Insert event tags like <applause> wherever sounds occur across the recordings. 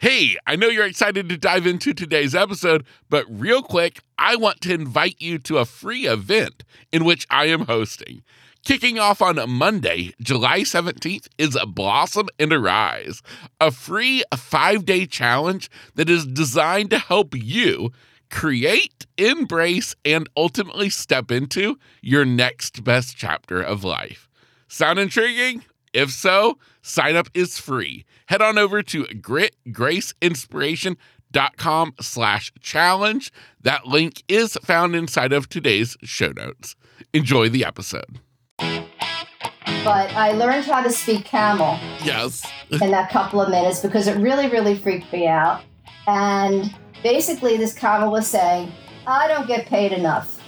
Hey, I know you're excited to dive into today's episode, but real quick, I want to invite you to a free event in which I am hosting. Kicking off on Monday, July 17th, is a Blossom and Arise, a free five day challenge that is designed to help you create, embrace, and ultimately step into your next best chapter of life. Sound intriguing? If so, sign up is free. Head on over to gritgraceinspiration.com slash challenge. That link is found inside of today's show notes. Enjoy the episode. But I learned how to speak camel. Yes. <laughs> in that couple of minutes because it really, really freaked me out. And basically, this camel was saying, I don't get paid enough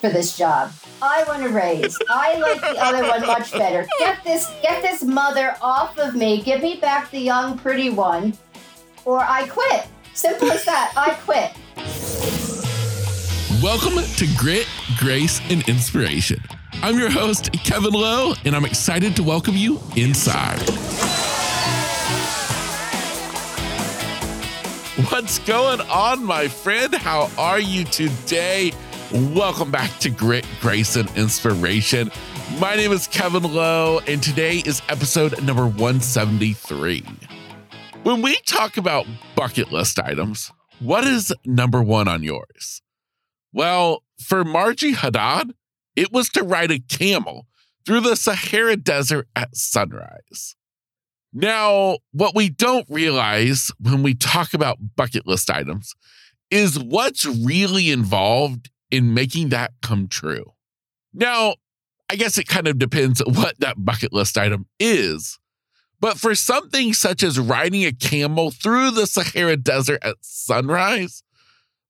for this job. I want a raise. I like the other one much better. Get this, get this mother off of me. Give me back the young, pretty one, or I quit. Simple as that. I quit. Welcome to Grit, Grace, and Inspiration. I'm your host, Kevin Lowe, and I'm excited to welcome you inside. What's going on, my friend? How are you today? Welcome back to Grit, Grace, and Inspiration. My name is Kevin Lowe, and today is episode number 173. When we talk about bucket list items, what is number one on yours? Well, for Marjie Hadad, it was to ride a camel through the Sahara Desert at sunrise. Now, what we don't realize when we talk about bucket list items is what's really involved in making that come true. Now, I guess it kind of depends <laughs> what that bucket list item is. But for something such as riding a camel through the Sahara Desert at sunrise,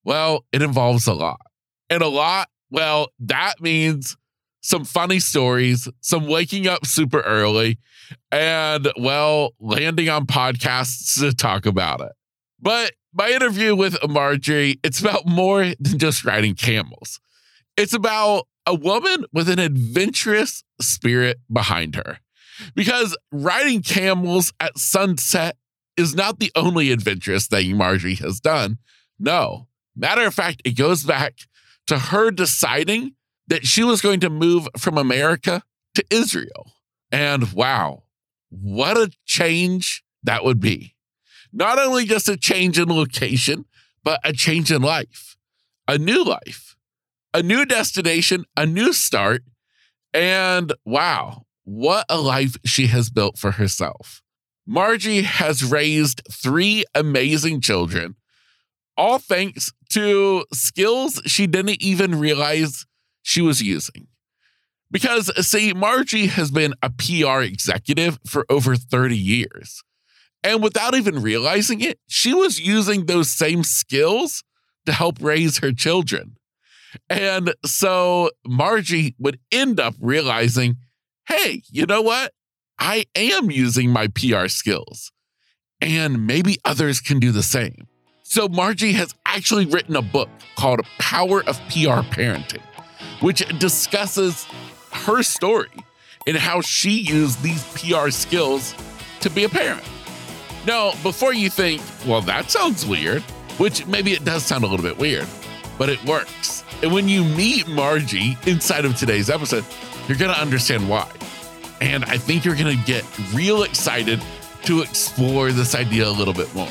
well, it involves a lot. And a lot, well, that means some funny stories, some waking up super early, and, well, landing on podcasts to talk about it. But my interview with Marjorie, it's about more than just riding camels. It's about a woman with an adventurous spirit behind her. Because riding camels at sunset is not the only adventurous thing Marjorie has done. No. Matter of fact, it goes back to her deciding that she was going to move from America to Israel. And wow, what a change that would be. Not only just a change in location, but a change in life, a new life, a new destination, a new start. And wow, what a life she has built for herself. Marjie has raised three amazing children, all thanks to skills she didn't even realize she was using. Because, see, Marjie has been a PR executive for over 30 years. And without even realizing it, she was using those same skills to help raise her children. And so Marjie would end up realizing hey, you know what? I am using my PR skills, and maybe others can do the same. So Marjie has actually written a book called Power of PR Parenting, which discusses her story and how she used these PR skills to be a parent. Now, before you think, well, that sounds weird, which maybe it does sound a little bit weird, but it works. And when you meet Marjie inside of today's episode, you're going to understand why. And I think you're going to get real excited to explore this idea a little bit more.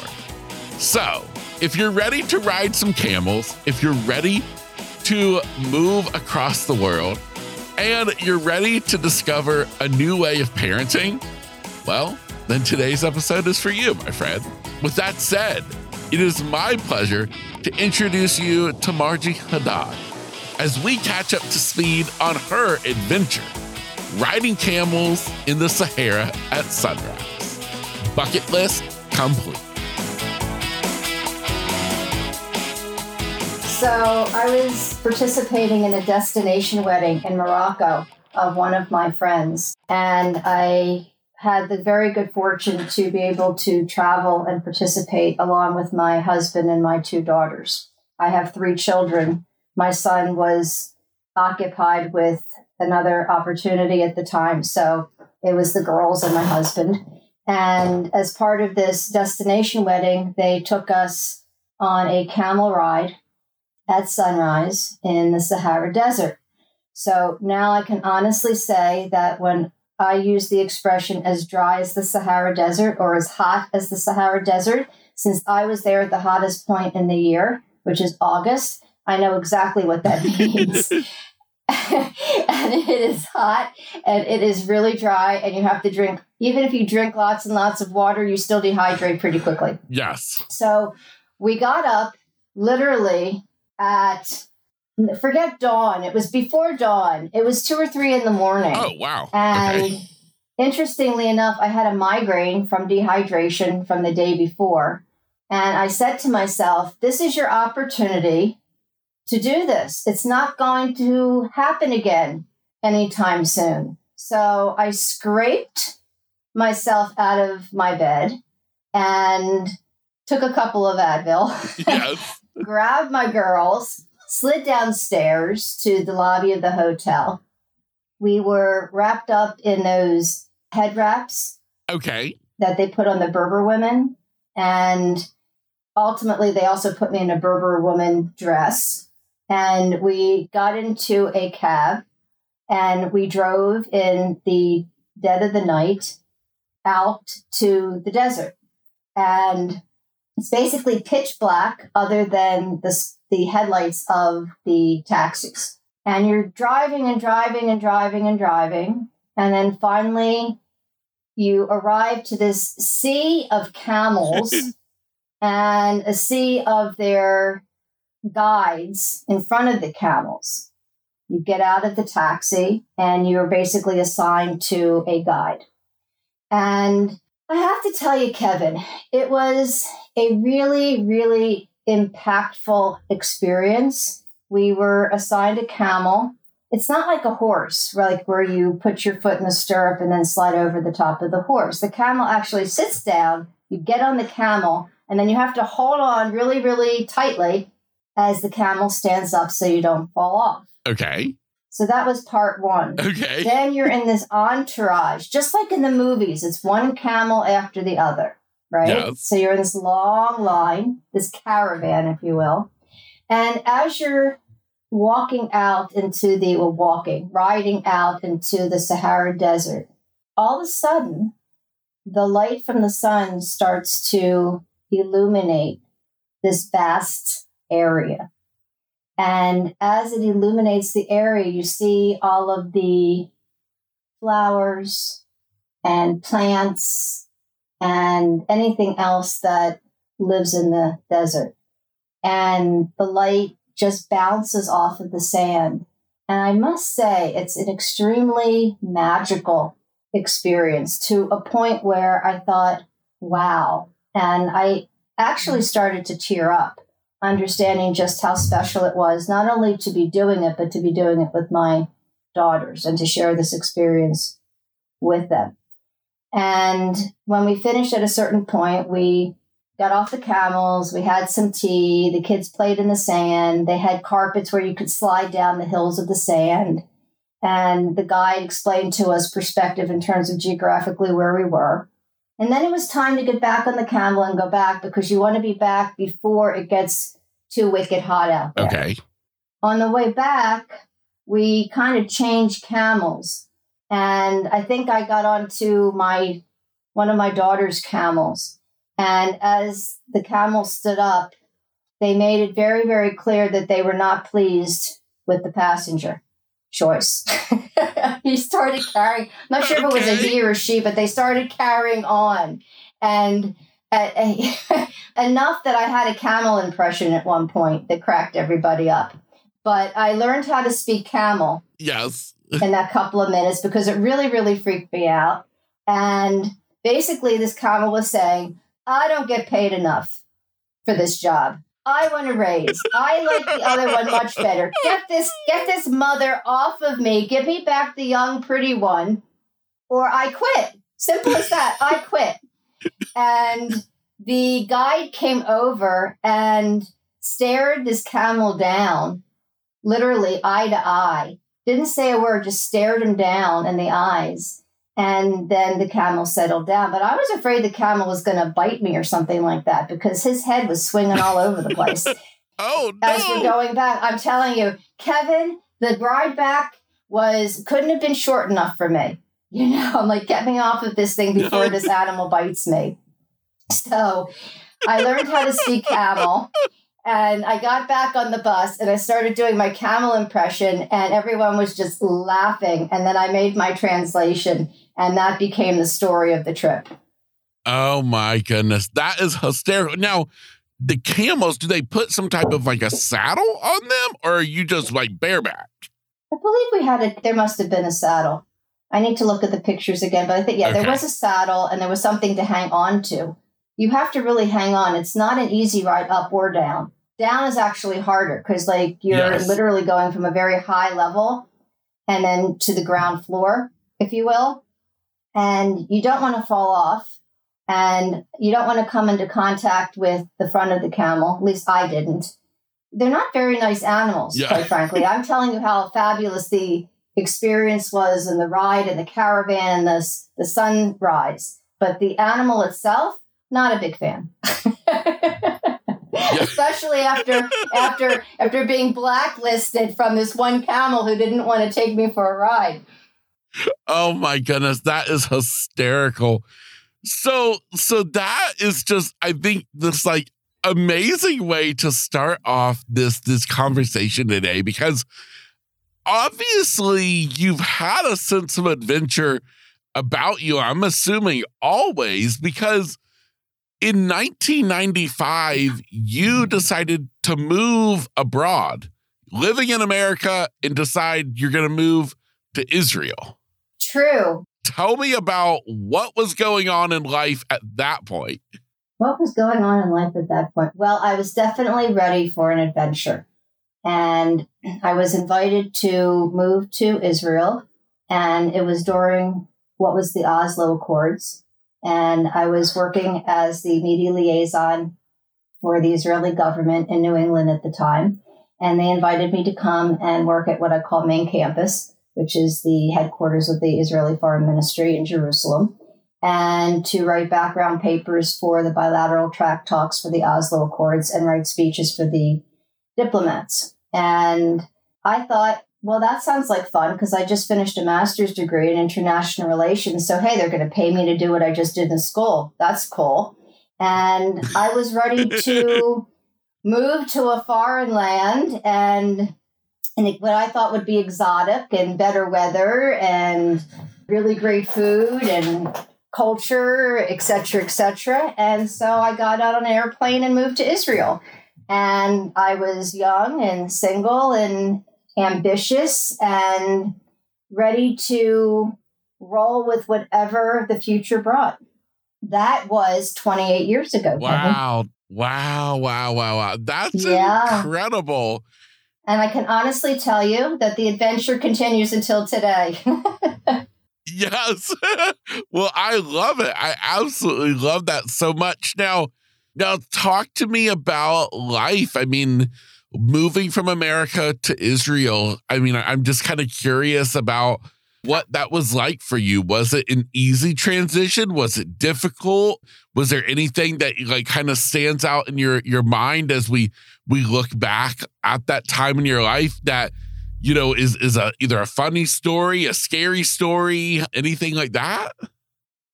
So, if you're ready to ride some camels, if you're ready to move across the world, and you're ready to discover a new way of parenting, well, then today's episode is for you, my friend. With that said, it is my pleasure to introduce you to Marjie Hadad as we catch up to speed on her adventure riding camels in the Sahara at sunrise. Bucket list complete. So I was participating in a destination wedding in Morocco of one of my friends, and I had the very good fortune to be able to travel and participate along with my husband and my two daughters. I have three children. My son was occupied with another opportunity at the time, so it was the girls and my husband. And as part of this destination wedding, they took us on a camel ride at sunrise in the Sahara Desert. So now I can honestly say that when I use the expression as dry as the Sahara Desert or as hot as the Sahara Desert, since I was there at the hottest point in the year, which is August, I know exactly what that <laughs> means. <laughs> and it is hot and it is really dry, and you have to drink, even if you drink lots and lots of water, you still dehydrate pretty quickly. Yes. So we got up literally at forget dawn. It was before dawn. It was two or three in the morning. Oh, wow. And okay. interestingly enough, I had a migraine from dehydration from the day before. And I said to myself, this is your opportunity to do this. It's not going to happen again anytime soon. So I scraped myself out of my bed and took a couple of Advil, <laughs> Yes. <laughs> grabbed my girls, slid downstairs to the lobby of the hotel. We were wrapped up in those head wraps Okay. that they put on the Berber women. And ultimately, they also put me in a Berber woman dress. And we got into a cab and we drove in the dead of the night out to the desert. And it's basically pitch black, other than the, the headlights of the taxis. And you're driving and driving and driving and driving. And then finally, you arrive to this sea of camels <laughs> and a sea of their guides in front of the camels. You get out of the taxi and you're basically assigned to a guide. And I have to tell you, Kevin, it was a really, really impactful experience. We were assigned a camel. It's not like a horse, like where you put your foot in the stirrup and then slide over the top of the horse. The camel actually sits down, you get on the camel, and then you have to hold on really, really tightly as the camel stands up so you don't fall off. Okay. So that was part one. Okay. Then you're in this entourage, just like in the movies. It's one camel after the other, right? Yes. So you're in this long line, this caravan, if you will. And as you're walking out into the, well, walking, riding out into the Sahara Desert, all of a sudden, the light from the sun starts to illuminate this vast area. And as it illuminates the area, you see all of the flowers and plants and anything else that lives in the desert. And the light just bounces off of the sand. And I must say, it's an extremely magical experience to a point where I thought, wow. And I actually started to tear up understanding just how special it was, not only to be doing it, but to be doing it with my daughters and to share this experience with them. And when we finished at a certain point, we got off the camels, we had some tea, the kids played in the sand, they had carpets where you could slide down the hills of the sand. And the guide explained to us perspective in terms of geographically where we were. And then it was time to get back on the camel and go back because you want to be back before it gets too wicked hot out there. Okay. On the way back, we kind of changed camels. And I think I got onto my one of my daughter's camels. And as the camel stood up, they made it very, very clear that they were not pleased with the passenger choice. <laughs> he started carrying, I'm not sure if it was a he or she, but they started carrying on. And uh, <laughs> enough that I had a camel impression at one point that cracked everybody up. But I learned how to speak camel Yes. In that couple of minutes because it really, really freaked me out. And basically, this camel was saying, I don't get paid enough for this job. I want a raise. I like the other one much better. Get this, get this mother off of me. Give me back the young, pretty one, or I quit. Simple as that. I quit. And the guide came over and stared this camel down, literally eye to eye. Didn't say a word, just stared him down in the eyes. And then the camel settled down. But I was afraid the camel was going to bite me or something like that because his head was swinging all over the place. <laughs> oh, no. As we're going back, I'm telling you, Kevin, the ride back was couldn't have been short enough for me. You <laughs> know, I'm like, get me off of this thing before this <laughs> animal bites me. So I learned how to speak camel. And I got back on the bus and I started doing my camel impression, and everyone was just laughing. And then I made my translation, and that became the story of the trip. Oh my goodness. That is hysterical. Now, the camels, do they put some type of like a saddle on them, or are you just like bareback? I believe we had a, there must have been a saddle. I need to look at the pictures again, but I think, yeah, okay. there was a saddle and there was something to hang on to. You have to really hang on. It's not an easy ride up or down down is actually harder because like you're yes. literally going from a very high level and then to the ground floor, if you will. And you don't want to fall off and you don't want to come into contact with the front of the camel. At least I didn't. They're not very nice animals, yeah. quite frankly. I'm telling you how fabulous the experience was and the ride and the caravan and the, the sunrise. But the animal itself, not a big fan. <laughs> especially after after after being blacklisted from this one camel who didn't want to take me for a ride. Oh my goodness, that is hysterical. So so that is just I think this like amazing way to start off this this conversation today because obviously you've had a sense of adventure about you i'm assuming always because in 1995, you decided to move abroad, living in America, and decide you're going to move to Israel. True. Tell me about what was going on in life at that point. What was going on in life at that point? Well, I was definitely ready for an adventure. And I was invited to move to Israel. And it was during what was the Oslo Accords and I was working as the media liaison for the Israeli government in New England at the time. And they invited me to come and work at what I call main campus, which is the headquarters of the Israeli Foreign Ministry in Jerusalem, and to write background papers for the bilateral track talks for the Oslo Accords and write speeches for the diplomats. And I thought, well, that sounds like fun because I just finished a master's degree in international relations. So, hey, they're going to pay me to do what I just did in school. That's cool. And I was ready <laughs> to move to a foreign land and, and what I thought would be exotic and better weather and really great food and culture, etc., etc. And so I got out on an airplane and moved to Israel. And I was young and single and ambitious and ready to roll with whatever the future brought. That was 28 years ago. Wow. Kevin. Wow. Wow. Wow. Wow. That's yeah. incredible. And I can honestly tell you that the adventure continues until today. <laughs> yes. <laughs> well, I love it. I absolutely love that so much. Now, now talk to me about life. I mean, moving from America to Israel, I mean, I'm just kind of curious about what that was like for you. Was it an easy transition? Was it difficult? Was there anything that like kind of stands out in your your mind as we we look back at that time in your life that you know is is a either a funny story, a scary story, anything like that?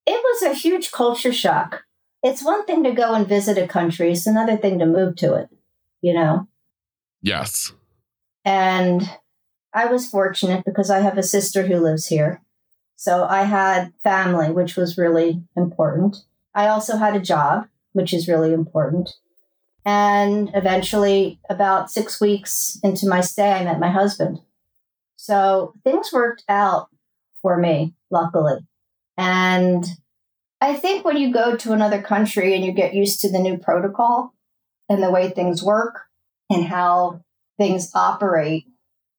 It was a huge culture shock. It's one thing to go and visit a country, it's another thing to move to it, you know. Yes. And I was fortunate because I have a sister who lives here. So I had family, which was really important. I also had a job, which is really important. And eventually, about six weeks into my stay, I met my husband. So things worked out for me, luckily. And I think when you go to another country and you get used to the new protocol and the way things work, and how things operate.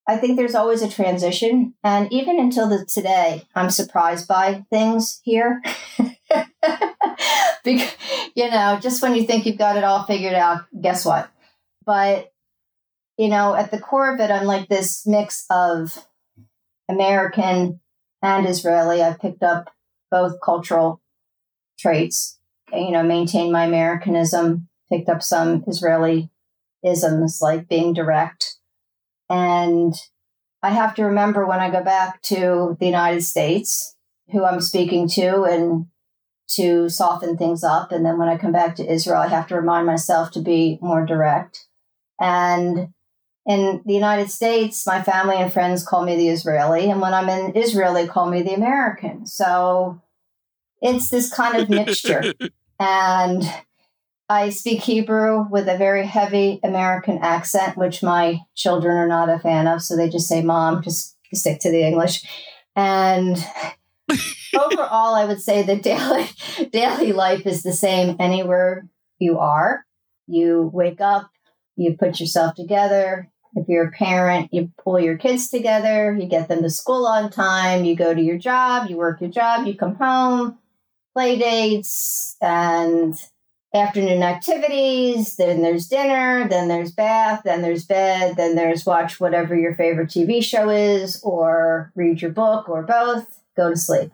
I think there's always a transition. And even until the, today, I'm surprised by things here. <laughs> because, you know, just when you think you've got it all figured out, guess what? But, you know, at the core of it, I'm like this mix of American and Israeli. I picked up both cultural traits, you know, maintained my Americanism, picked up some Israeli isms like being direct. And I have to remember when I go back to the United States who I'm speaking to and to soften things up. And then when I come back to Israel, I have to remind myself to be more direct. And in the United States, my family and friends call me the Israeli. And when I'm in Israel, they call me the American. So it's this kind of mixture. <laughs> and I speak Hebrew with a very heavy American accent, which my children are not a fan of. So they just say, Mom, just stick to the English. And <laughs> overall, I would say that daily, <laughs> daily life is the same anywhere you are. You wake up, you put yourself together. If you're a parent, you pull your kids together, you get them to school on time, you go to your job, you work your job, you come home, play dates, and afternoon activities, then there's dinner, then there's bath, then there's bed, then there's watch whatever your favorite TV show is, or read your book, or both, go to sleep.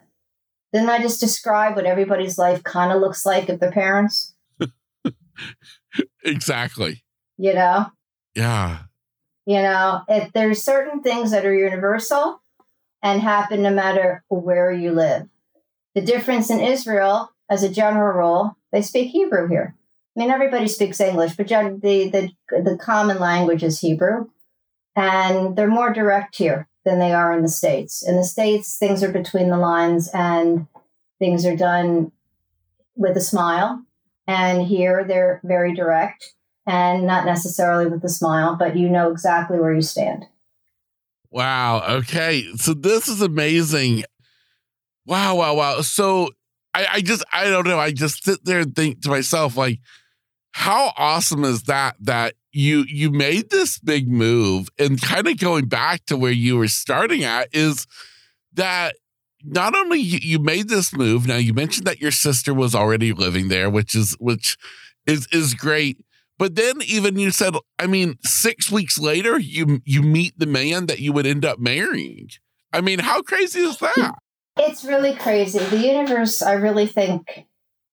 Didn't I just describe what everybody's life kind of looks like if they're parents? <laughs> exactly. You know? Yeah. You know, if there's certain things that are universal and happen no matter where you live. The difference in Israel, as a general rule, they speak Hebrew here. I mean, everybody speaks English, but the, the, the common language is Hebrew. And they're more direct here than they are in the States. In the States, things are between the lines and things are done with a smile. And here, they're very direct and not necessarily with a smile, but you know exactly where you stand. Wow. Okay. So this is amazing. Wow. Wow. Wow. So I, I just, I don't know. I just sit there and think to myself, like, how awesome is that? That you you made this big move, and kind of going back to where you were starting at is that not only you, you made this move. Now you mentioned that your sister was already living there, which is which is is great. But then even you said, I mean, six weeks later, you you meet the man that you would end up marrying. I mean, how crazy is that? It's really crazy. The universe, I really think,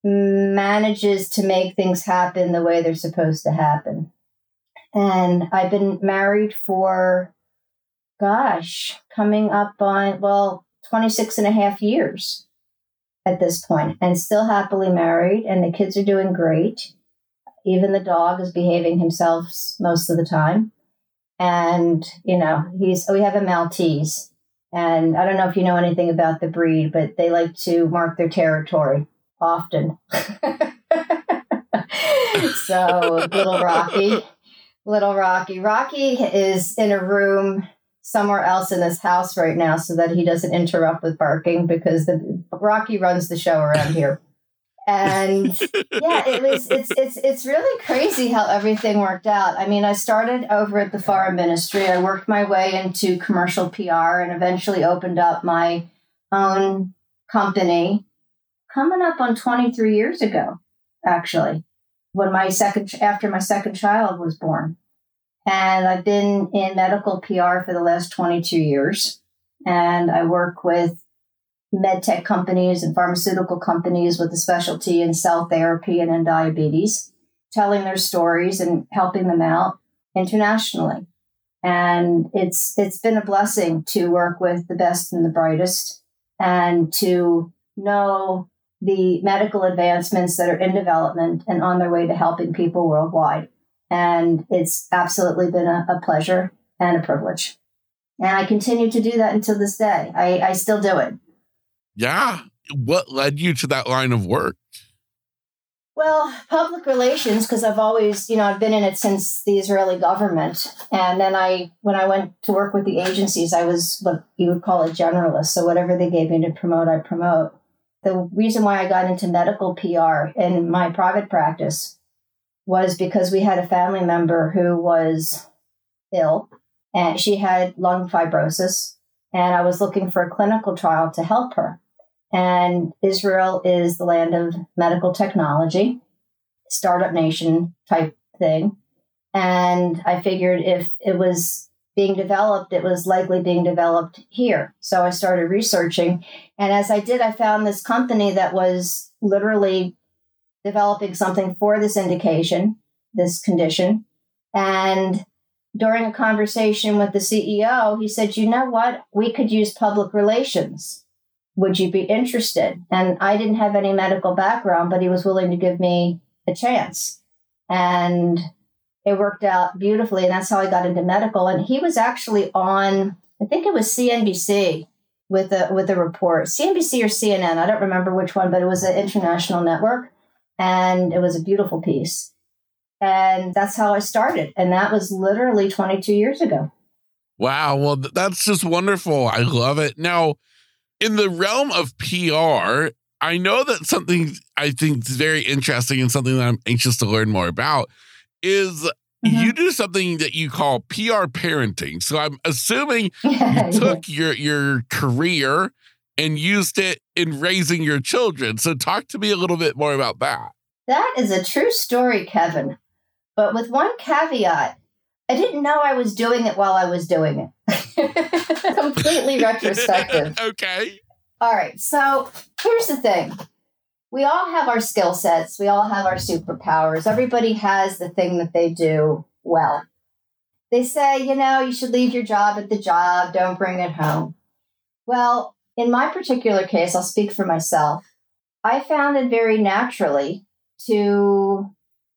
manages to make things happen the way they're supposed to happen. And I've been married for, gosh, coming up on, well, 26 and a half years at this point, and still happily married, and the kids are doing great. Even the dog is behaving himself most of the time. And, you know, he's, we have a Maltese and I don't know if you know anything about the breed, but they like to mark their territory often. <laughs> so little Rocky, little Rocky. Rocky is in a room somewhere else in this house right now so that he doesn't interrupt with barking because the Rocky runs the show around here and yeah it was it's it's it's really crazy how everything worked out. I mean i started over at the foreign ministry. I worked my way into commercial pr and eventually opened up my own company coming up on 23 years ago actually when my second after my second child was born. And i've been in medical pr for the last 22 years. And i work with med tech companies and pharmaceutical companies with a specialty in cell therapy and in diabetes, telling their stories and helping them out internationally. And it's it's been a blessing to work with the best and the brightest and to know the medical advancements that are in development and on their way to helping people worldwide. And it's absolutely been a, a pleasure and a privilege. And I continue to do that until this day. I, I still do it. Yeah. What led you to that line of work? Well, public relations, because I've always, you know, I've been in it since the Israeli government. And then I, when I went to work with the agencies, I was what you would call a generalist. So whatever they gave me to promote, I promote. The reason why I got into medical PR in my private practice was because we had a family member who was ill and she had lung fibrosis. And I was looking for a clinical trial to help her. And Israel is the land of medical technology, startup nation type thing. And I figured if it was being developed, it was likely being developed here. So I started researching. And as I did, I found this company that was literally developing something for this indication, this condition. And during a conversation with the CEO, he said, You know what? We could use public relations. Would you be interested? And I didn't have any medical background, but he was willing to give me a chance. And it worked out beautifully. And that's how I got into medical. And he was actually on, I think it was CNBC with a with a report, CNBC or CNN. I don't remember which one, but it was an international network, and it was a beautiful piece. And that's how I started, and that was literally 22 years ago. Wow, well, that's just wonderful. I love it. Now, in the realm of PR, I know that something I think is very interesting and something that I'm anxious to learn more about is mm-hmm. you do something that you call PR parenting. So I'm assuming <laughs> you took your your career and used it in raising your children. So talk to me a little bit more about that. That is a true story, Kevin. But with one caveat, I didn't know I was doing it while I was doing it. <laughs> Completely <laughs> retrospective. okay. All right. So here's the thing we all have our skill sets, we all have our superpowers. Everybody has the thing that they do well. They say, you know, you should leave your job at the job, don't bring it home. Well, in my particular case, I'll speak for myself. I found it very naturally to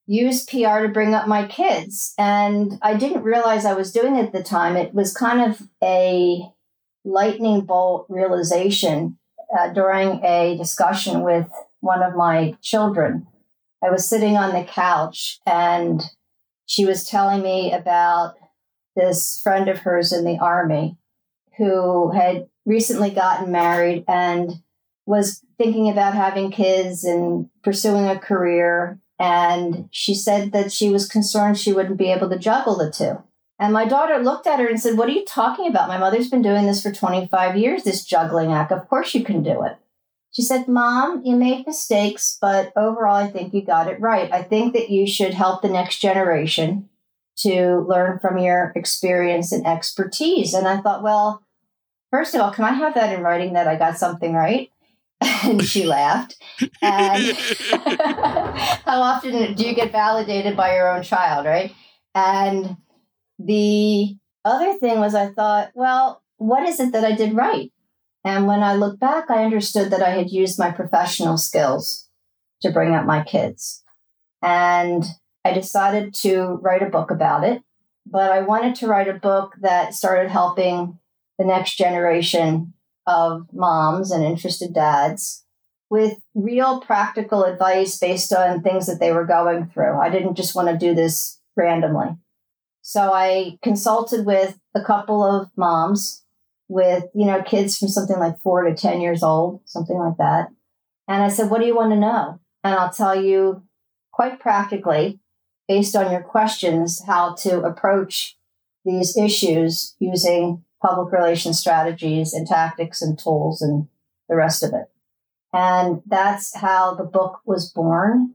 use PR to bring up my kids. And I didn't realize I was doing it at the time. It was kind of a lightning bolt realization uh, during a discussion with one of my children. I was sitting on the couch and she was telling me about this friend of hers in the army who had recently gotten married and was thinking about having kids and pursuing a career. And she said that she was concerned she wouldn't be able to juggle the two. And my daughter looked at her and said, What are you talking about? My mother's been doing this for 25 years, this juggling act. Of course you can do it. She said, Mom, you made mistakes, but overall, I think you got it right. I think that you should help the next generation to learn from your experience and expertise. And I thought, well, first of all, can I have that in writing that I got something right? <laughs> And she laughed. And <laughs> how often do you get validated by your own child, right? And the other thing was, I thought, well, what is it that I did right? And when I look back, I understood that I had used my professional skills to bring up my kids. And I decided to write a book about it. But I wanted to write a book that started helping the next generation of moms and interested dads with real practical advice based on things that they were going through. I didn't just want to do this randomly. So I consulted with a couple of moms with, you know, kids from something like four to 10 years old, something like that. And I said, What do you want to know? And I'll tell you quite practically, based on your questions, how to approach these issues using public relations strategies and tactics and tools and the rest of it. And that's how the book was born.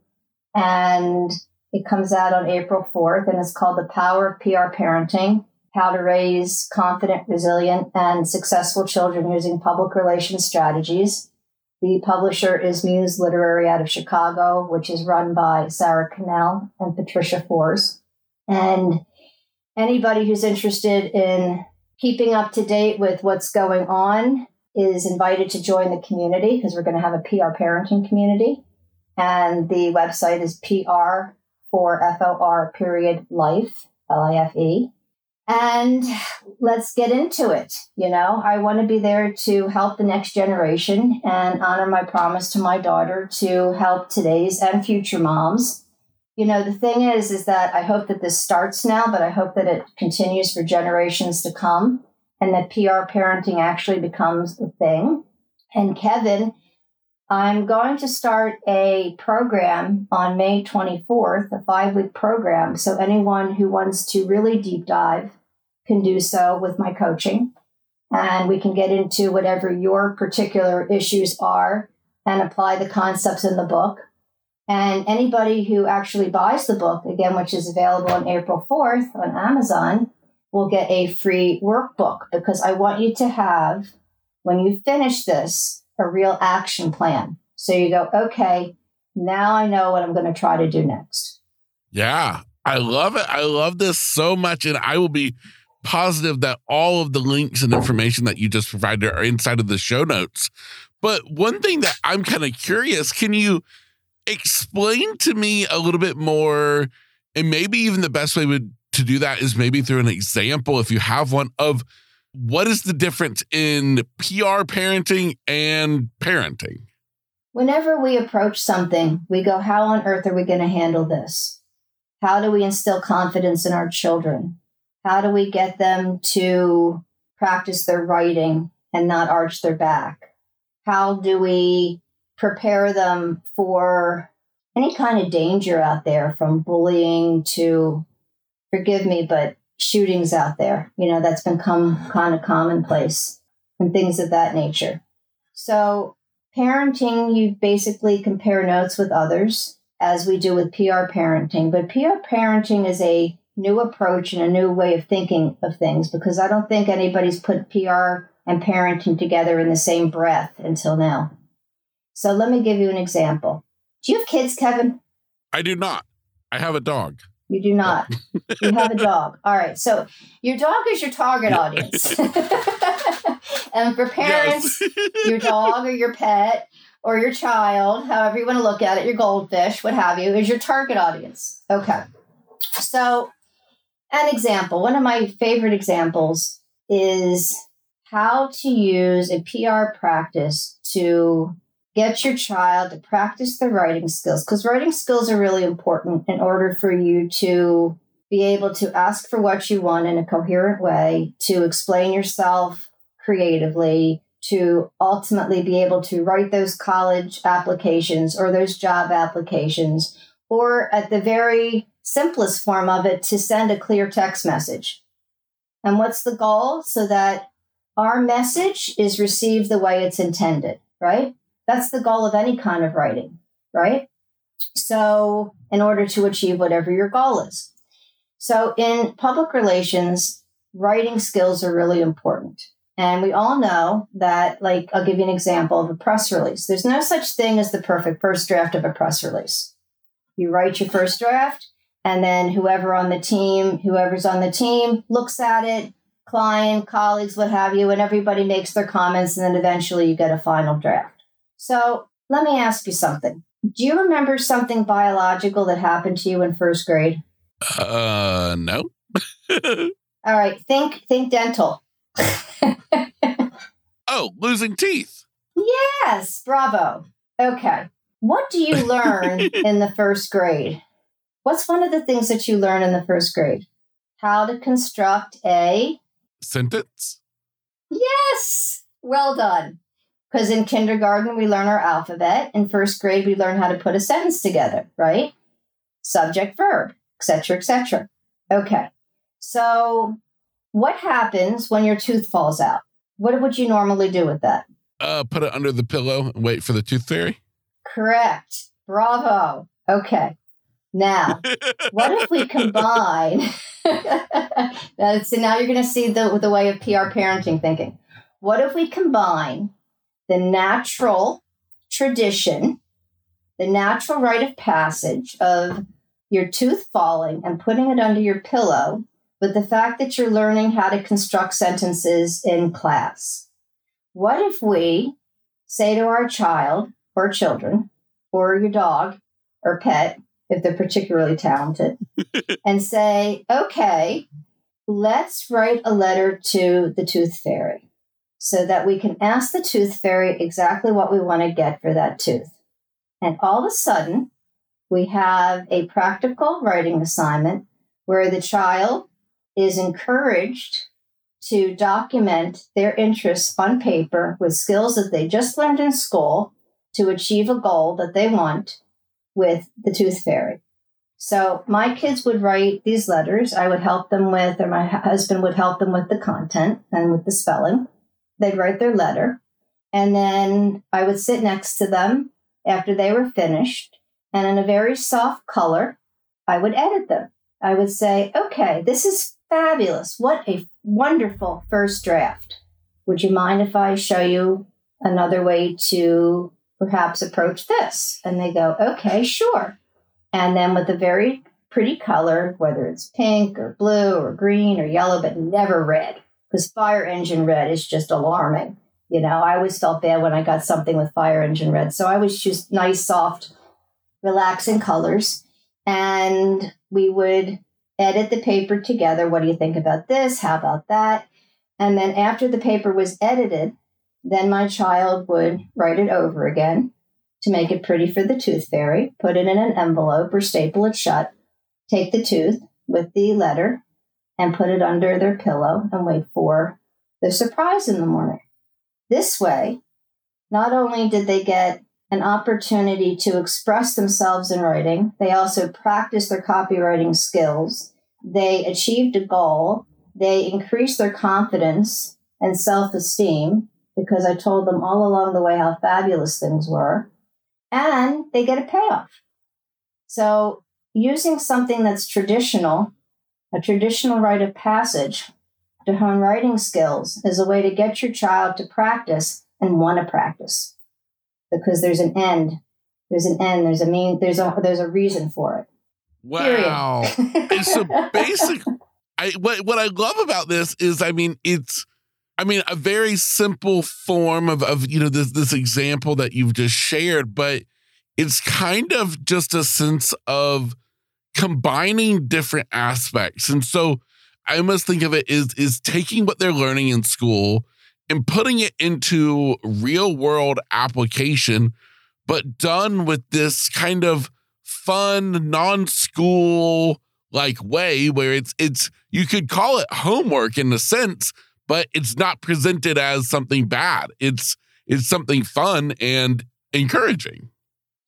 And it comes out on April 4th and it's called The Power of PR Parenting how to raise confident, resilient, and successful children using public relations strategies. The publisher is Muse Literary out of Chicago, which is run by Sara Connell and Patricia Fors. And anybody who's interested in keeping up to date with what's going on is invited to join the community because we're going to have a PR parenting community. And the website is PR for F O R period life, L I F E and let's get into it. You know, I want to be there to help the next generation and honor my promise to my daughter to help today's and future moms. You know, the thing is, is that I hope that this starts now, but I hope that it continues for generations to come and that PR parenting actually becomes a thing. And Kevin, I'm going to start a program on May 24th, a five week program. So anyone who wants to really deep dive can do so with my coaching. And we can get into whatever your particular issues are and apply the concepts in the book. And anybody who actually buys the book, again, which is available on April 4th on Amazon, will get a free workbook because I want you to have, when you finish this, a real action plan. So you go, okay, now I know what I'm going to try to do next. Yeah, I love it. I love this so much. And I will be positive that all of the links and information that you just provided are inside of the show notes. But one thing that I'm kind of curious can you explain to me a little bit more? And maybe even the best way would, to do that is maybe through an example, if you have one, of what is the difference in PR parenting and parenting? Whenever we approach something, we go, How on earth are we going to handle this? How do we instill confidence in our children? How do we get them to practice their writing and not arch their back? How do we prepare them for any kind of danger out there from bullying to, forgive me, but shootings out there? You know, that's become kind of commonplace and things of that nature. So, parenting, you basically compare notes with others as we do with PR parenting. But PR parenting is a new approach and a new way of thinking of things because I don't think anybody's put PR and parenting together in the same breath until now. So let me give you an example. Do you have kids, Kevin? I do not. I have a dog. You do not. <laughs> you have a dog. All right. So your dog is your target audience. <laughs> and for parents, yes. <laughs> your dog or your pet or your child, however you want to look at it, your goldfish, what have you, is your target audience. Okay. So, an example, one of my favorite examples is how to use a PR practice to get your child to practice their writing skills because writing skills are really important in order for you to be able to ask for what you want in a coherent way, to explain yourself creatively, to ultimately be able to write those college applications or those job applications, or at the very simplest form of it, to send a clear text message. And what's the goal? So that our message is received the way it's intended, right? That's the goal of any kind of writing, right? So, in order to achieve whatever your goal is. So, in public relations, writing skills are really important. And we all know that, like, I'll give you an example of a press release. There's no such thing as the perfect first draft of a press release. You write your first draft, and then whoever on the team, whoever's on the team looks at it, client, colleagues, what have you, and everybody makes their comments, and then eventually you get a final draft. So let me ask you something. Do you remember something biological that happened to you in first grade? Uh, no. <laughs> All right, think think dental. oh, losing teeth. Yes, bravo. Okay. What do you learn <laughs> in the first grade? What's one of the things that you learn in the first grade? How to construct a sentence? Yes. Well done. Because in kindergarten, we learn our alphabet. In first grade, we learn how to put a sentence together, right? Subject, verb, etc., etc. Okay. So what happens when your tooth falls out? What would you normally do with that? Uh, put it under the pillow and wait for the tooth fairy. Correct. Bravo. Okay. Now, <laughs> what if we combine? <laughs> so now you're going to see the the way of PR parenting thinking. What if we combine the natural tradition, the natural rite of passage of your tooth falling and putting it under your pillow but the fact that you're learning how to construct sentences in class. What if we say to our child or children or your dog or pet, if they're particularly talented, <laughs> and say, okay, let's write a letter to the tooth fairy so that we can ask the tooth fairy exactly what we want to get for that tooth. And all of a sudden, we have a practical writing assignment where the child is encouraged to document their interests on paper with skills that they just learned in school to achieve a goal that they want with the tooth fairy. So my kids would write these letters. I would help them with, or my husband would help them with the content and with the spelling. They'd write their letter. And then I would sit next to them after they were finished. And in a very soft color, I would edit them. I would say, okay, this is fabulous. What a wonderful first draft. Would you mind if I show you another way to perhaps approach this? And they go, okay, sure. And then with a very pretty color, whether it's pink or blue or green or yellow, but never red, because fire engine red is just alarming. You know, I always felt bad when I got something with fire engine red. So I always choose nice, soft, relaxing colors. And we would edit the paper together. What do you think about this? How about that? And then after the paper was edited, then my child would write it over again to make it pretty for the tooth fairy, put it in an envelope or staple it shut, take the tooth with the letter and put it under their pillow and wait for the surprise in the morning. This way, not only did they get an opportunity to express themselves in writing, they also practiced their copywriting skills, they achieved a goal, they increased their confidence and self esteem because I told them all along the way how fabulous things were, and they get a payoff. So, using something that's traditional, a traditional rite of passage, to hone writing skills is a way to get your child to practice and want to practice because there's an end. There's an end. There's a mean. There's a there's a reason for it. Wow. <laughs> so basic. I what what I love about this is I mean it's I mean a very simple form of of you know this this example that you've just shared, but it's kind of just a sense of combining different aspects. And so I must think of it is is taking what they're learning in school and putting it into real world application, but done with this kind of fun, non-school like way where it's it's you could call it homework in a sense, but it's not presented as something bad. It's it's something fun and encouraging.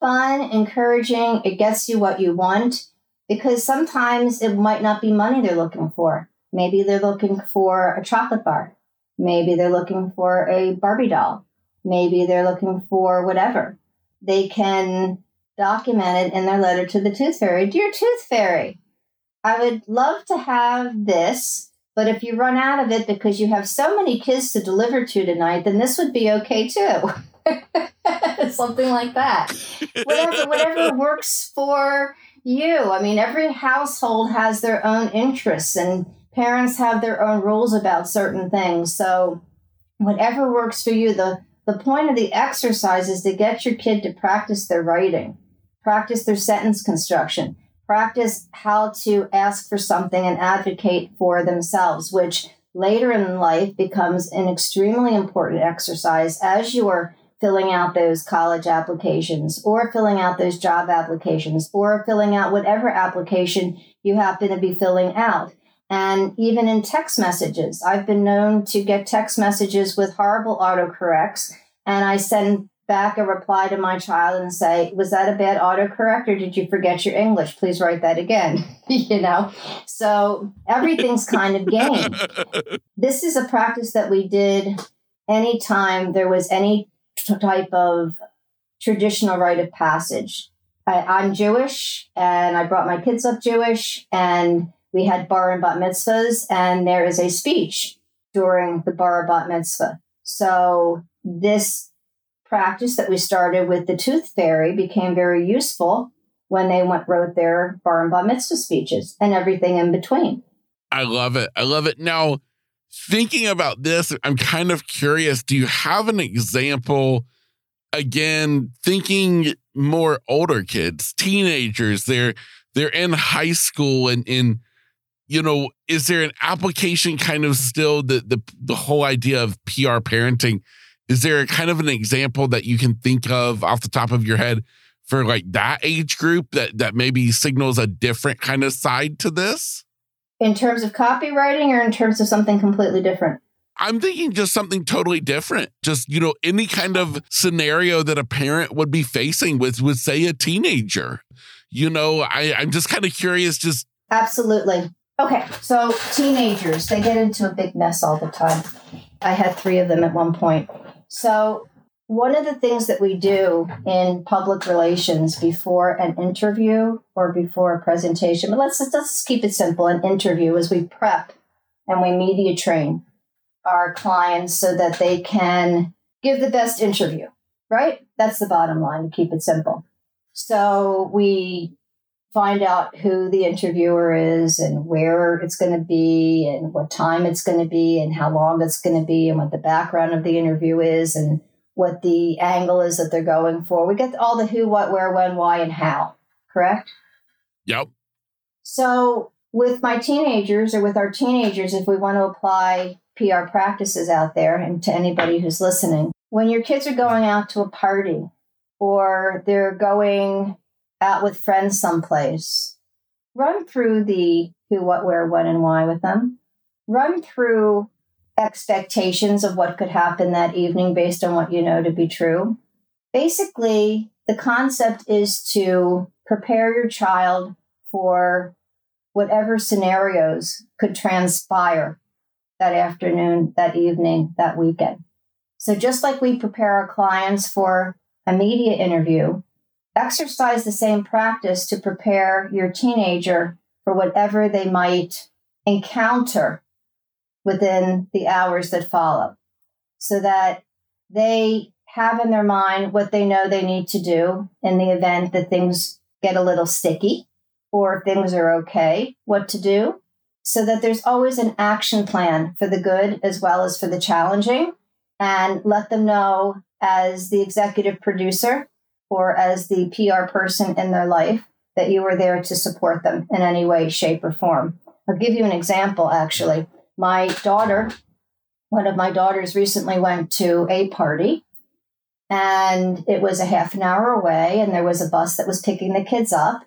Fun, encouraging, it gets you what you want because sometimes it might not be money they're looking for. Maybe they're looking for a chocolate bar. Maybe they're looking for a Barbie doll. Maybe they're looking for whatever. They can document it in their letter to the tooth fairy. Dear tooth fairy, I would love to have this, but if you run out of it because you have so many kids to deliver to tonight, then this would be okay too. <laughs> Something like that. Whatever, whatever <laughs> works for you. I mean, every household has their own interests and parents have their own rules about certain things. So, whatever works for you, the, the point of the exercise is to get your kid to practice their writing, practice their sentence construction, practice how to ask for something and advocate for themselves, which later in life becomes an extremely important exercise as you are filling out those college applications or filling out those job applications or filling out whatever application you happen to be filling out. And even in text messages, I've been known to get text messages with horrible autocorrects, and I send back a reply to my child and say, Was that a bad autocorrect or did you forget your English? Please write that again. <laughs> you know? So everything's kind of game. <laughs> This is a practice that we did anytime there was any type of traditional rite of passage. I, am Jewish and I brought my kids up Jewish and we had bar and bat mitzvahs and there is a speech during the bar and bat mitzvah. So this practice that we started with the tooth fairy became very useful when they went wrote their bar and bat mitzvah speeches and everything in between. I love it. I love it. Now, thinking about this, I'm kind of curious. Do you have an example? Again, thinking more older kids, teenagers, they're they're in high school and in you know, is there an application kind of still the the the whole idea of PR parenting? Is there a kind of an example that you can think of off the top of your head for like that age group that that maybe signals a different kind of side to this? In terms of copywriting or in terms of something completely different? I'm thinking just something totally different. Just, you know, any kind of scenario that a parent would be facing with, with say, a teenager. You know, I, I'm just kind of curious, just. Absolutely. Okay. So, teenagers, they get into a big mess all the time. I had three of them at one point. So, one of the things that we do in public relations before an interview or before a presentation, but let's, let's keep it simple an interview is we prep and we media train our clients so that they can give the best interview, right? That's the bottom line, to keep it simple. So we find out who the interviewer is and where it's going to be and what time it's going to be and how long it's going to be and what the background of the interview is and what the angle is that they're going for. We get all the who, what, where, when, why, and how, correct? Yep. So, with my teenagers or with our teenagers, if we want to apply PR practices out there and to anybody who's listening, when your kids are going out to a party or they're going out with friends someplace, run through the who, what, where, when, and why with them. Run through expectations of what could happen that evening based on what you know to be true. Basically, the concept is to prepare your child for whatever scenarios could transpire that afternoon, that evening, that weekend. So, just like we prepare our clients for a media interview, exercise the same practice to prepare your teenager for whatever they might encounter within the hours that follow. So that they have in their mind what they know they need to do in the event that things get a little sticky or things are okay, what to do, so that there's always an action plan for the good as well as for the challenging, and let them know as the executive producer or as the PR person in their life that you are there to support them in any way, shape, or form. I'll give you an example actually my daughter, one of my daughters recently went to a party and it was a half an hour away and there was a bus that was picking the kids up.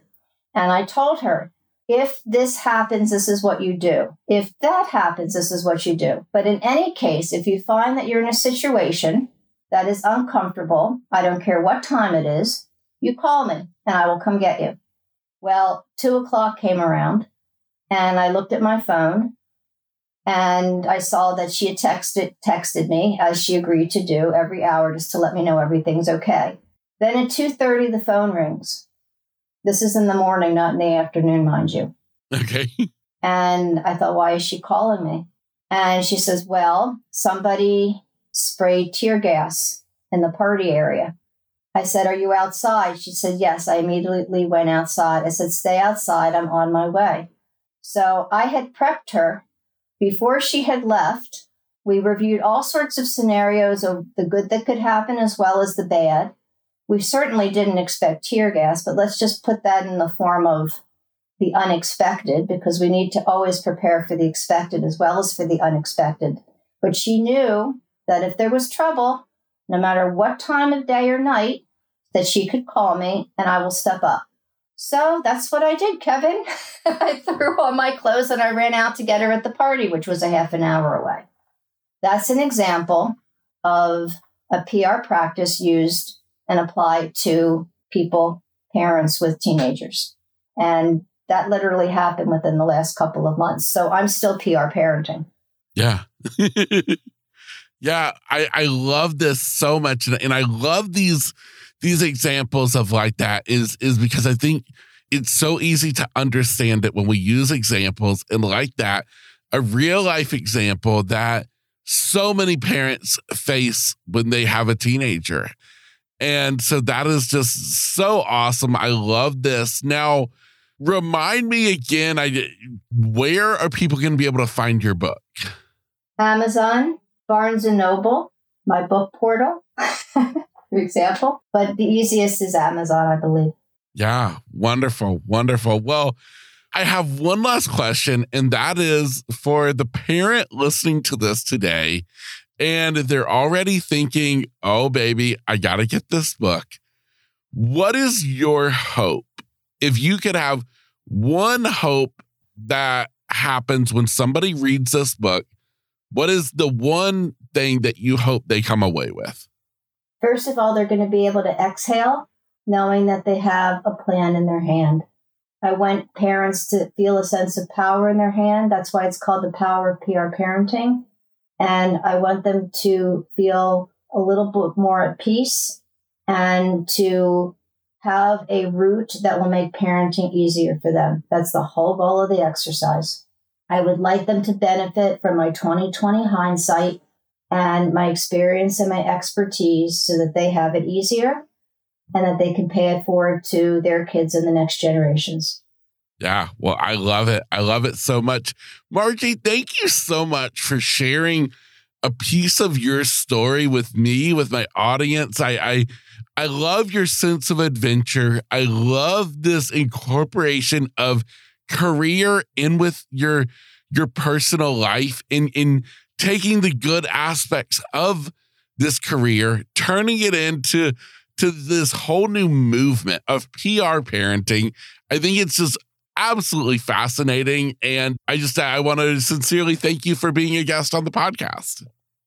And I told her, if this happens, this is what you do. If that happens, this is what you do. But in any case, if you find that you're in a situation that is uncomfortable, I don't care what time it is, you call me and I will come get you. Well, two o'clock came around and I looked at my phone and I saw that she had texted texted me as she agreed to do every hour just to let me know everything's okay. Then at 2:30 the phone rings. This is in the morning, not in the afternoon, mind you. Okay. <laughs> And I thought, why is she calling me? And she says, well, somebody sprayed tear gas in the party area. I said, Are you outside? She said, Yes. I immediately went outside. I said, Stay outside. I'm on my way. So I had prepped her before she had left, we reviewed all sorts of scenarios of the good that could happen as well as the bad. We certainly didn't expect tear gas, but let's just put that in the form of the unexpected because we need to always prepare for the expected as well as for the unexpected. But she knew that if there was trouble, no matter what time of day or night, that she could call me and I will step up. So that's what I did, Kevin. <laughs> I threw on my clothes and I ran out to get her at the party, which was a half an hour away. That's an example of a PR practice used and applied to people, parents with teenagers. And that literally happened within the last couple of months. So I'm still PR parenting. Yeah. <laughs> yeah. I, I love this so much. And I love these these examples of like that is is because I think it's so easy to understand it when we use examples and like that a real life example that so many parents face when they have a teenager. And so that is just so awesome. I love this. Now, remind me again, I where are people going to be able to find your book? Amazon, Barnes and Noble, my book portal. <laughs> for example. But the easiest is Amazon, I believe. Yeah, wonderful, wonderful. Well, I have one last question, and that is for the parent listening to this today, and they're already thinking, oh, baby, I got to get this book. What is your hope? If you could have one hope that happens when somebody reads this book, what is the one thing that you hope they come away with? First of all, they're going to be able to exhale knowing that they have a plan in their hand. I want parents to feel a sense of power in their hand. That's why it's called the power of PR parenting. And I want them to feel a little bit more at peace and to have a route that will make parenting easier for them. That's the whole goal of the exercise. I would like them to benefit from my 2020 hindsight and my experience and my expertise so that they have it easier and that they can pay it forward to their kids and the next generations. Yeah, well, I love it. I love it so much. Marjie, thank you so much for sharing a piece of your story with me, with my audience. I I I love your sense of adventure. I love this incorporation of career in with your your personal life in in taking the good aspects of this career, turning it into to this whole new movement of PR parenting. I think it's just absolutely fascinating. And I just I want to sincerely thank you for being a guest on the podcast.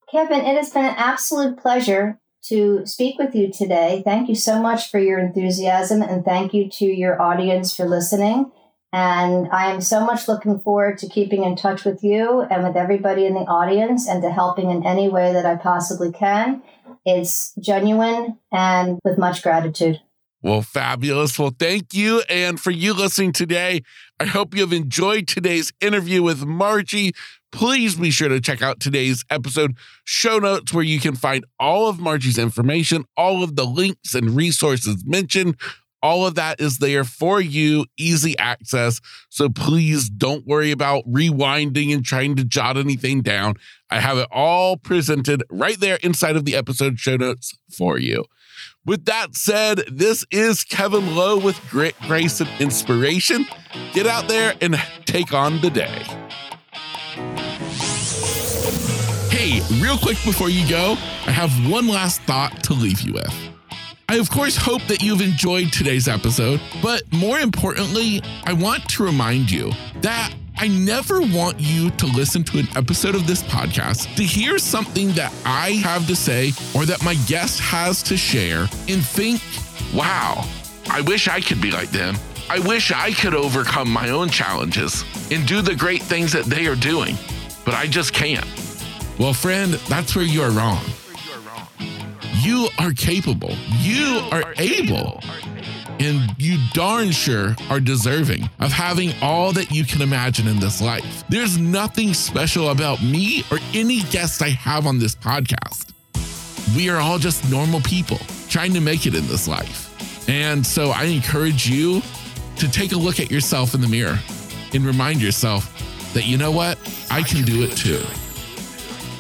Kevin, it has been an absolute pleasure to speak with you today. Thank you so much for your enthusiasm and thank you to your audience for listening. And I am so much looking forward to keeping in touch with you and with everybody in the audience and to helping in any way that I possibly can. It's genuine and with much gratitude. Well, fabulous. Well, thank you. And for you listening today, I hope you have enjoyed today's interview with Marjie. Please be sure to check out today's episode show notes where you can find all of Marjie's information, all of the links and resources mentioned. All of that is there for you, easy access. So please don't worry about rewinding and trying to jot anything down. I have it all presented right there inside of the episode show notes for you. With that said, this is Kevin Lowe with Grit, Grace, and Inspiration. Get out there and take on the day. Hey, real quick before you go, I have one last thought to leave you with. I, of course, hope that you've enjoyed today's episode, but more importantly, I want to remind you that I never want you to listen to an episode of this podcast to hear something that I have to say or that my guest has to share and think, wow, I wish I could be like them. I wish I could overcome my own challenges and do the great things that they are doing, but I just can't. Well, friend, that's where you are wrong. You are capable. You are able and you darn sure are deserving of having all that you can imagine in this life. There's nothing special about me or any guest I have on this podcast. We are all just normal people trying to make it in this life. And so I encourage you to take a look at yourself in the mirror and remind yourself that, you know what? I can do it too.